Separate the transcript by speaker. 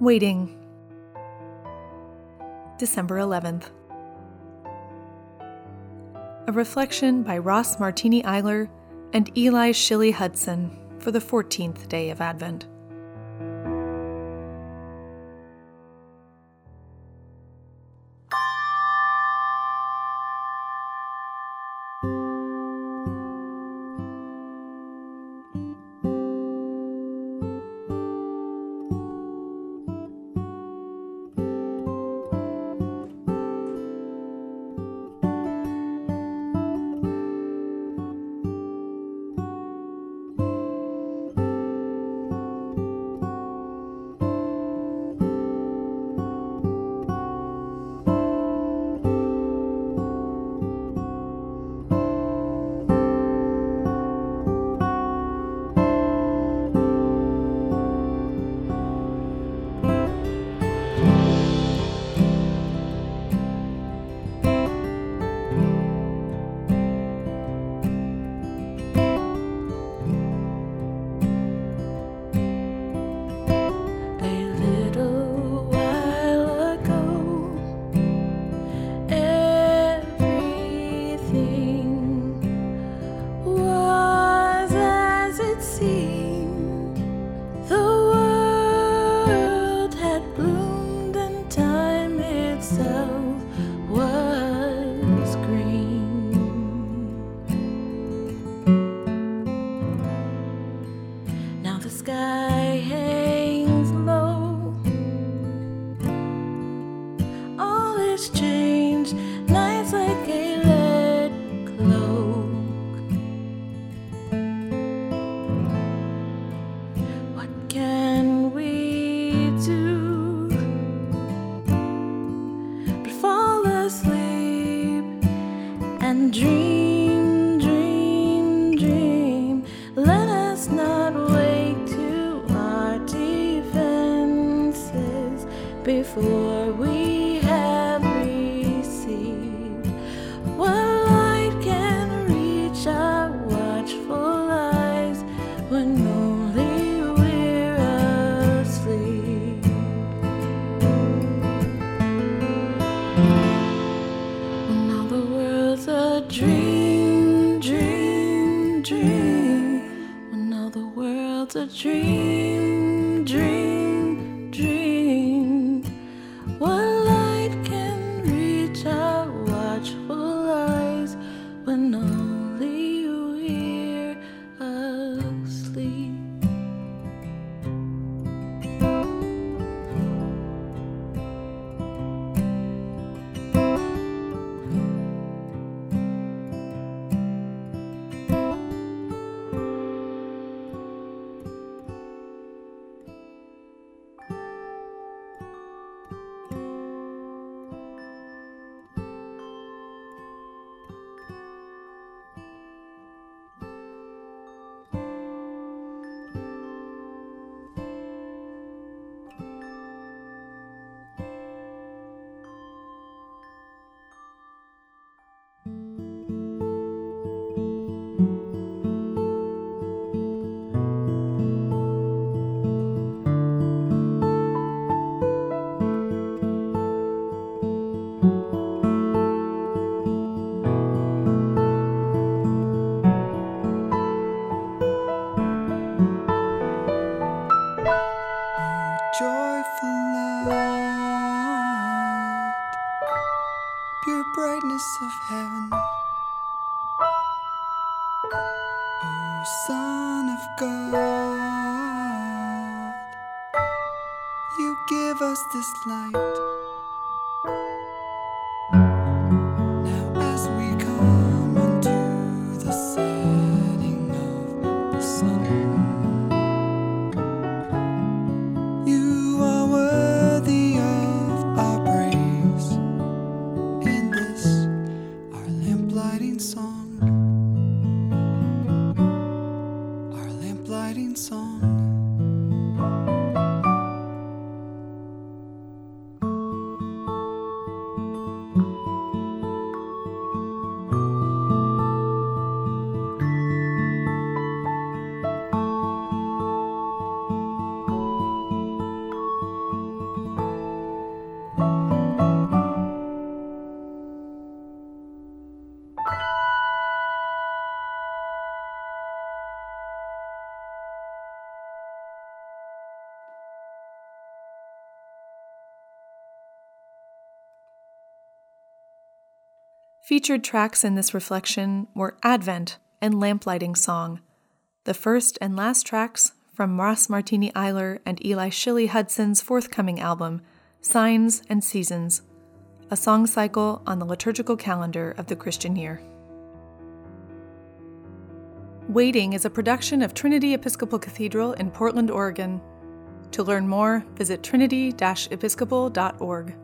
Speaker 1: Waiting. December 11th. A reflection by Ross Martini Eiler and Eli Shilly Hudson for the 14th day of Advent.
Speaker 2: Before a dream,
Speaker 3: pure brightness of heaven. O Son of God, you give us this light. Lamplighting song.
Speaker 1: Featured tracks in this reflection were Advent and Lamplighting Song, the first and last tracks from Ross Martini Eiler and Eli Shilly Hudson's forthcoming album, Signs and Seasons, a song cycle on the liturgical calendar of the Christian year. Waiting is a production of Trinity Episcopal Cathedral in Portland, Oregon. To learn more, visit trinity episcopal.org.